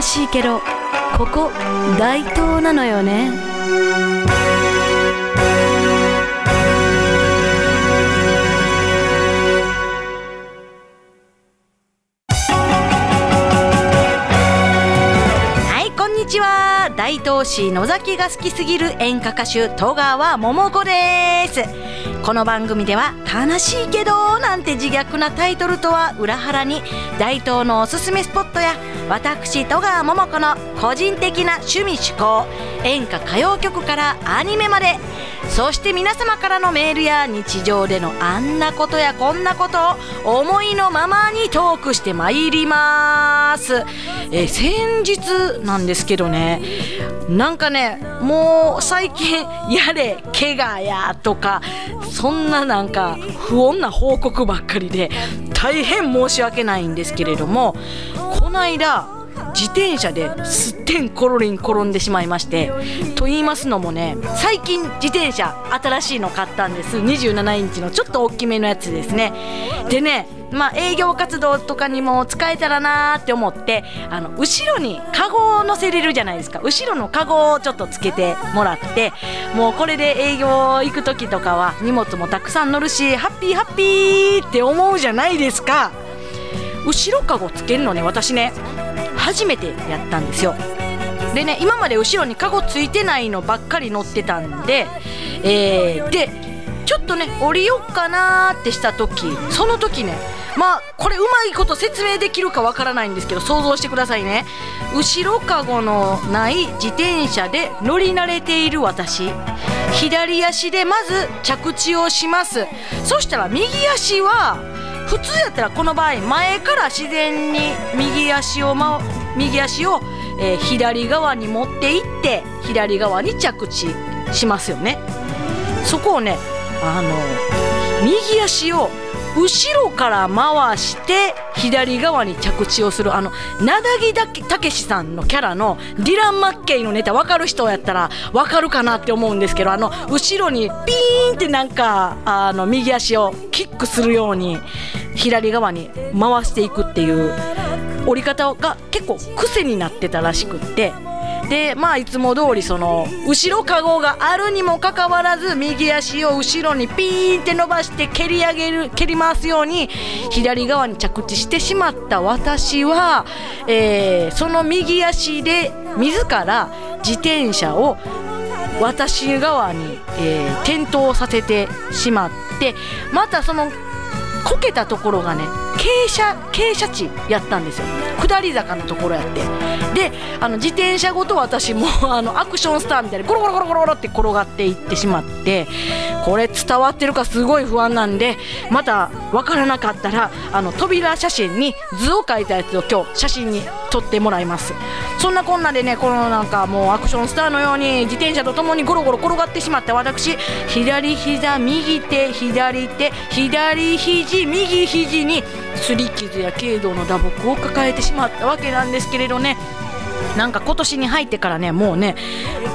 悲しいけどここ大東なのよね。はいこんにちは。大東市野崎が好きすぎる演歌歌手戸川桃子です。この番組では「悲しいけど」なんて自虐なタイトルとは裏腹に大東のおすすめスポットや私戸川桃子の個人的な趣味趣向演歌歌謡曲からアニメまでそして皆様からのメールや日常でのあんなことやこんなことを思いのままにトークしてまいります、え先日なんですけどねなんかねもう最近やれ怪我やとかそんななんか不穏な報告ばっかりで大変申し訳ないんですけれどもこの間自転車ですってんころりん転んでしまいましてと言いますのもね最近自転車新しいの買ったんです。27インチのちょっと大きめのやつですね。でねまあ営業活動とかにも使えたらなーって思ってあの後ろにカゴを乗せれるじゃないですか。後ろのカゴをちょっとつけてもらってもうこれで営業行く時とかは荷物もたくさん乗るしハッピーハッピーって思うじゃないですか。後ろカゴつけるのね私ね。初めてやったんですよ。でね今まで後ろにカゴついてないのばっかり乗ってたんで、えーでちょっとね降りよっかなーってした時その時ねまあこれうまいこと説明できるかわからないんですけど想像してくださいね。後ろカゴのない自転車で乗り慣れている私。左足でまず着地をします。そしたら右足は普通やったらこの場合前から自然に右足を、ま、右足を、えー左側に持っていって左側に着地しますよね。そこをねあの右足を後ろから回して左側に着地をする。あの名木だけたけしさんのキャラのディラン・マッケイのネタ分かる人やったら分かるかなって思うんですけどあの後ろにピーンってなんかあの右足をキックするように左側に回していくっていう折り方が結構癖になってたらしくって。でまあいつも通りその後ろカゴがあるにもかかわらず右足を後ろにピーンって伸ばして蹴り上げる蹴り回すように左側に着地してしまった私は、えーその右足で自ら自転車を私側に、えー転倒させてしまってまたそのこけたところがね傾斜傾斜地やったんですよ。下り坂のところやって。であの自転車ごと私も あのアクションスターみたいにゴロゴロゴロゴロゴロって転がっていってしまってこれ伝わってるかすごい不安なんでまた分からなかったらあの扉写真に図を描いたやつを今日写真に撮ってもらいます。そんなこんなでねこのなんかもうアクションスターのように自転車とともにゴロゴロ転がってしまった。私左膝右手左手左肘右肘に擦り傷や軽度の打撲を抱えてしまったわけなんですけれどね。なんか今年に入ってからねもうね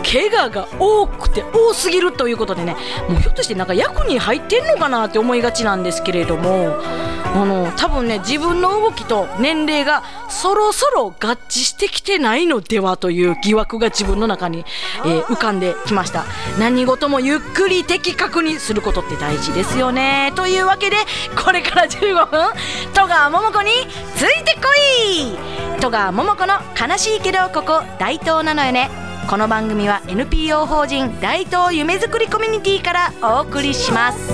怪我が多くて多すぎるということでねもうひょっとしてなんか役に入ってんのかなって思いがちなんですけれどもあの多分ね自分の動きと年齢がそろそろ合致してきてないのではという疑惑が自分の中に、えー浮かんできました。何事もゆっくり的確にすることって大事ですよね。というわけでこれから15分戸川桃子についてこい。戸川桃子の悲しいけどここ大東なのよね。この番組は NPO 法人大東夢づくりコミュニティからお送りします。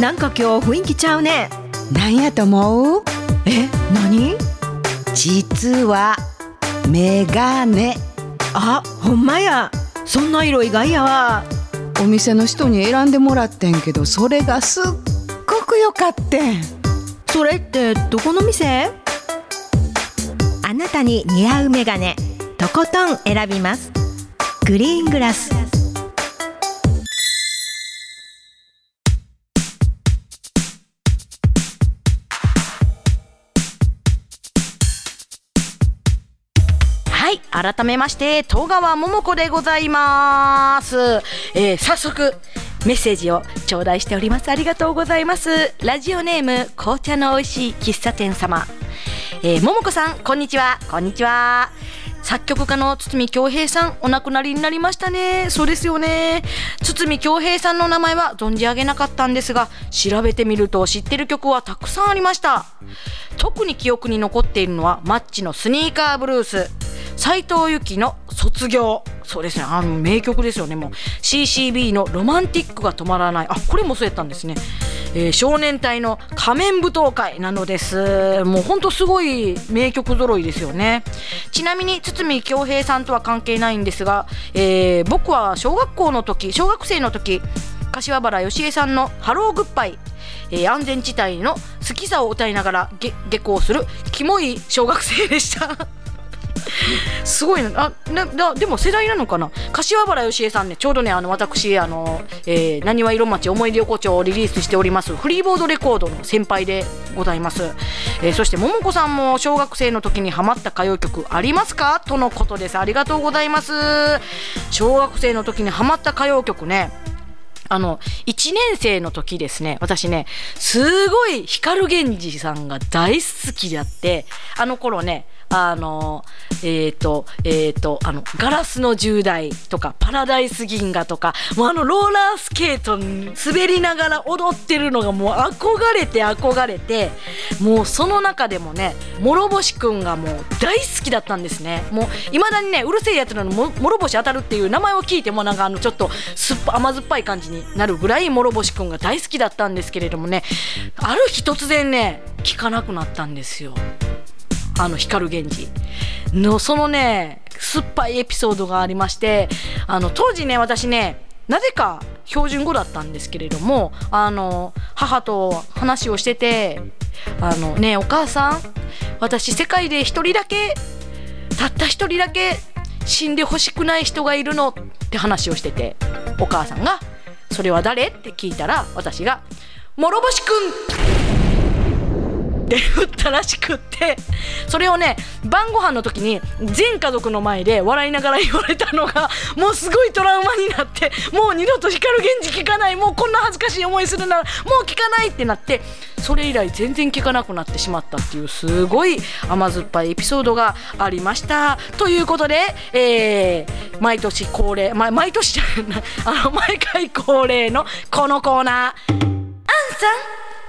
なんか今日雰囲気ちゃうね。なんやと思う？え何？実はメガネあほんまや。そんな色意外やわ。お店の人に選んでもらってんけどそれがすっごく良かってん。それってどこの店？あなたに似合うメガネとことん選びます。グリーングラスはい改めまして戸川桃子でございます、えー早速メッセージを頂戴しております。ありがとうございます。ラジオネーム紅茶の美味しい喫茶店様。えー、桃子さんこんにちは。こんにちは。作曲家の堤恭平さんお亡くなりになりましたね。そうですよね。堤恭平さんの名前は存じ上げなかったんですが調べてみると知ってる曲はたくさんありました。特に記憶に残っているのはマッチのスニーカーブルース。斉藤由貴の卒業。そうですね。あの名曲ですよね。もう CCB のロマンティックが止まらない。あこれもそうやったんですね。えー少年隊の仮面舞踏会なのです。もうほんとすごい名曲揃いですよね。ちなみに堤恭平さんとは関係ないんですが、えー僕は小学校の時小学生の時柏原芳恵さんの「ハローグッバイ」えー安全地帯の好きさを歌いながら下校するキモい小学生でした。すごいな。あななでも世代なのかな？柏原芳恵さんねちょうどねあの私あのえーなにわ色町思い出横丁をリリースしておりますフリーボードレコードの先輩でございます、えーそして桃子さんも小学生の時にハマった歌謡曲ありますか？とのことです。ありがとうございます。小学生の時にハマった歌謡曲ね。あの1年生の時ですね。私ねすごい光源氏さんが大好きであってあの頃ねあのえっ、とえっ、とあのガラスの10代とかパラダイス銀河とかもうあのローラースケート滑りながら踊ってるのがもう憧れて憧れてもうその中でもね諸星くんがもう大好きだったんですね。もういまだにねうるせえやつなのも諸星当たるっていう名前を聞いてもなんかあのちょっと酸っぱ甘酸っぱい感じになるぐらい諸星くんが大好きだったんですけれどもねある日突然ね聞かなくなったんですよ。あの光源氏のそのね酸っぱいエピソードがありましてあの当時ね私ねなぜか標準語だったんですけれどもあの母と話をしてて「あのねお母さん私世界で一人だけたった一人だけ死んでほしくない人がいるの」って話をしててお母さんが「それは誰?」って聞いたら私が「諸星くん!」って言ったらしくって。それをね晩ご飯の時に全家族の前で笑いながら言われたのがもうすごいトラウマになってもう二度と光源氏聞かないもうこんな恥ずかしい思いするならもう聞かないってなってそれ以来全然聞かなくなってしまったっていうすごい甘酸っぱいエピソードがありました。ということで、えー毎年恒例、ま、毎年じゃないあの毎回恒例のこのコーナー。アンさん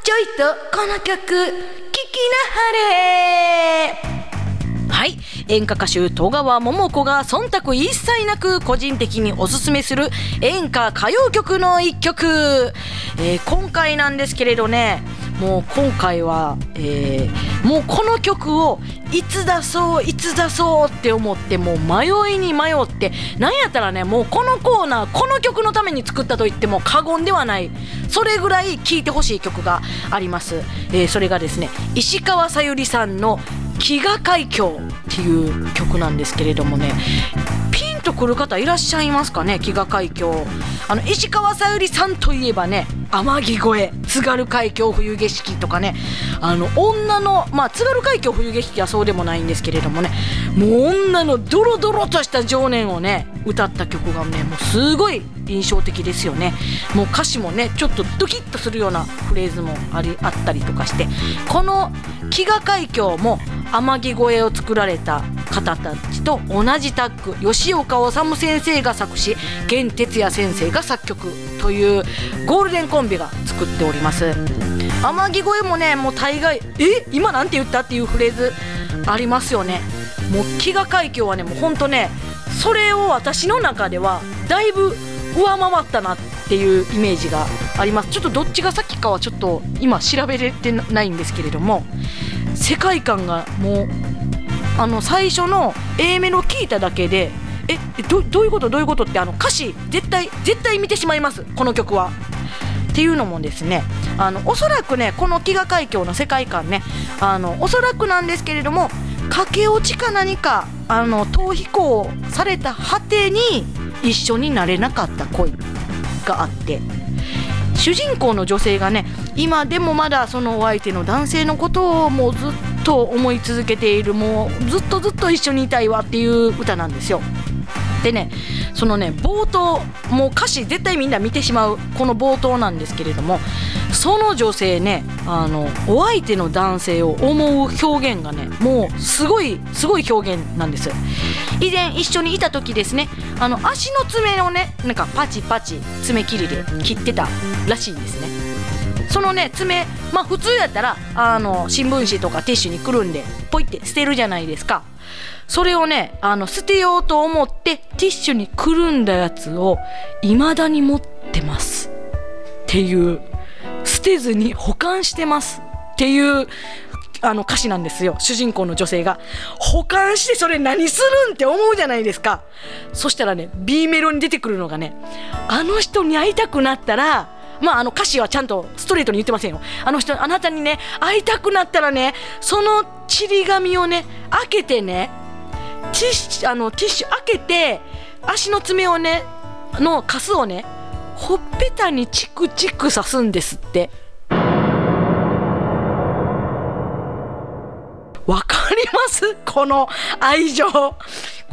ちょいとこの曲。なはれはい。演歌歌手戸川桃子が忖度一切なく個人的におすすめする演歌歌謡曲の一曲、えー今回なんですけれどねもう今回は、えーもうこの曲をいつ出そういつ出そうって思ってもう迷いに迷ってなんやったらねもうこのコーナーこの曲のために作ったと言っても過言ではない。それぐらい聴いてほしい曲があります、えーそれがですね石川さゆりさんの「飢餓海峡」っていう曲なんですけれどもねとくる方いらっしゃいますかね？飢餓海峡。あの石川さゆりさんといえばね天城越え。津軽海峡冬景色とかね。あの女のまあ津軽海峡冬景色はそうでもないんですけれどもね。もう女のドロドロとした情念をね歌った曲がねもうすごい印象的ですよね。もう歌詞もねちょっとドキッとするようなフレーズもありあったりとかしてこの飢餓海峡も天城越えを作られた方たちと同じタッグ吉岡治先生が作詞源哲也先生が作曲というゴールデンコンビが作っております。天城越えもねもう大概え？今なんて言った？っていうフレーズありますよね。もう飢餓海峡はねもうほんとねそれを私の中ではだいぶ上回ったなっていうイメージがあります。ちょっとどっちが先かはちょっと今調べれてないんですけれども世界観がもうあの最初の A メロ聞いただけでえどどういうこと？どういうことってあの歌詞絶対絶対見てしまいます。この曲は。っていうのもですねあのおそらくねこの飢餓海峡の世界観ねあのおそらくなんですけれども駆け落ちか何かあの逃避行された果てに一緒になれなかった恋があって主人公の女性がね今でもまだそのお相手の男性のことをもうずっと思い続けているもうずっとずっと一緒にいたいわっていう歌なんですよ。でねそのね冒頭もう歌詞絶対みんな見てしまうこの冒頭なんですけれどもその女性ねあのお相手の男性を思う表現がねもうすごいすごい表現なんです。以前一緒にいた時ですねあの足の爪をねなんかパチパチ爪切りで切ってたらしいんですね。そのね爪まあ普通やったらあの新聞紙とかティッシュにくるんでポイって捨てるじゃないですか。それをねあの捨てようと思ってティッシュにくるんだやつを未だに持ってます。っていう。捨てずに保管してます。っていうあの歌詞なんですよ。主人公の女性が。保管してそれ何するんって思うじゃないですか。そしたらね B メロに出てくるのがねあの人に会いたくなったらまあ、あの歌詞はちゃんとストレートに言ってませんよ。あの人、あなたにね、会いたくなったらね、そのちり紙をね、開けてね、ティッシュ、あの、ティッシュ開けて、足の爪をね、のカスをね、ほっぺたにチクチク刺すんですって。わかります？この愛情。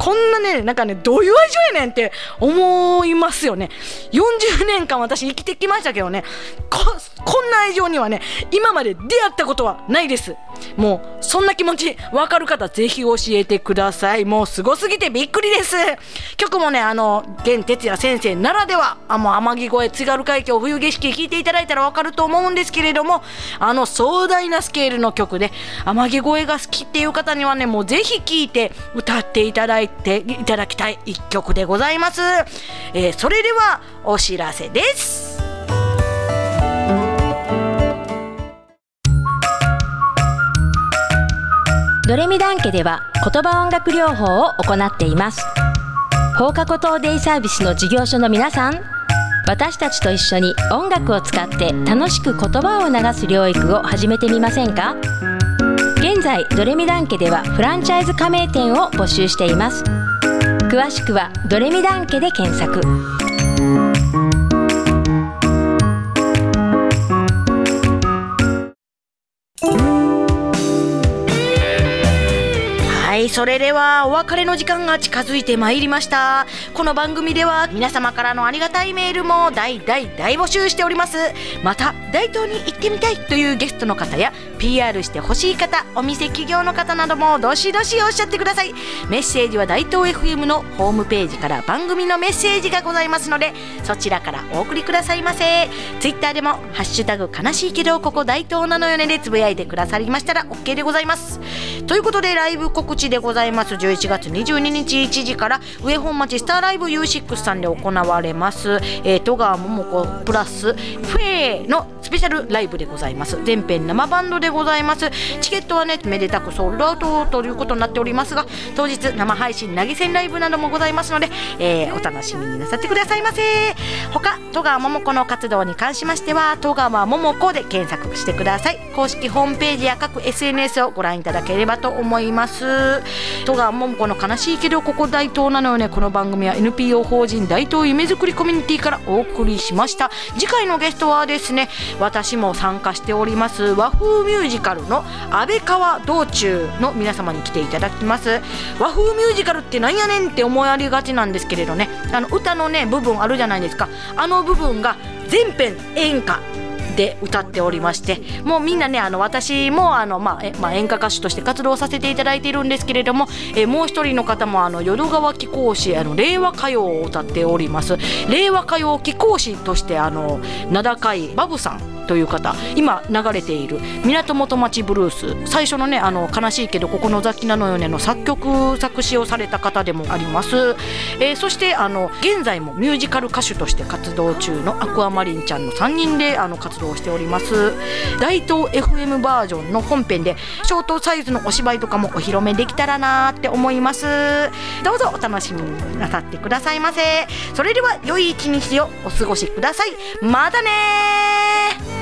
こんなね、なんかね、どういう愛情やねんって思いますよね。40年間私生きてきましたけどね、こ、こんな愛情にはね、今まで出会ったことはないです。もう、そんな気持ちわかる方ぜひ教えてください。もうすごすぎてびっくりです。曲もね、あの、玄哲也先生ならでは、あ、もう天城越え津軽海峡冬景色聞いていただいたらわかると思うんですけれども、あの壮大なスケールの曲で、天城越えが好きっていう方にはね、もうぜひ聴いて歌っていただいてていただきたい一曲でございます。えーそれではお知らせです。ドレミダン家では言葉音楽療法を行っています放課後等デイサービスの事業所の皆さん私たちと一緒に音楽を使って楽しく言葉を流す療育を始めてみませんか？現在ドレミダン家ではフランチャイズ加盟店を募集しています。詳しくはドレミダン家で検索。はい、それではお別れの時間が近づいてまいりました。この番組では皆様からのありがたいメールも大大大募集しております。また、大東に行ってみたいというゲストの方や、PR してほしい方、お店企業の方などもどしどしおっしゃってください。メッセージは大東 FM のホームページから番組のメッセージがございますので、そちらからお送りくださいませ。ツイッターでも、ハッシュタグ悲しいけど、ここ大東なのよねでつぶやいてくださりましたら OK でございます。ということで、ライブ告知でございます。11月22日1時から、上本町スターライブ U6 さんで行われます、えー、戸川桃子プラスフェーのスペシャルライブでございます。全編生バンドでございます。チケットはね、めでたくソールアウトということになっておりますが、当日生配信投げ銭ライブなどもございますので、えーお楽しみになさってくださいませ。他、戸川桃子の活動に関しましては、戸川桃子で検索してください。公式ホームページや各 SNS をご覧いただければと思います。戸川桃子の悲しいけどここ大東なのよね。この番組は NPO 法人大東夢づくりコミュニティからお送りしました。次回のゲストはですね、私も参加しております和風ミュージカルの安倍川道中の皆様に来ていただきます。和風ミュージカルってなんやねんって思われがちなんですけれどね、あの歌のね部分あるじゃないですか。あの部分が全編演歌で歌っておりましてもうみんなねあの私もあの、まあえまあ、演歌歌手として活動させていただいているんですけれども、えもう一人の方もあの淀川貴公子あの令和歌謡を歌っております。令和歌謡貴公子としてあの名高いバブさんという方今流れている「港元町ブルース」最初のねあの悲しいけどここの雑記なのよねの作曲作詞をされた方でもあります、えーそしてあの現在もミュージカル歌手として活動中のアクアマリンちゃんの3人であの活動しております。大東 FM バージョンの本編でショートサイズのお芝居とかもお披露目できたらなーって思います。どうぞお楽しみになさってくださいませ。それでは良い一日をお過ごしください。またね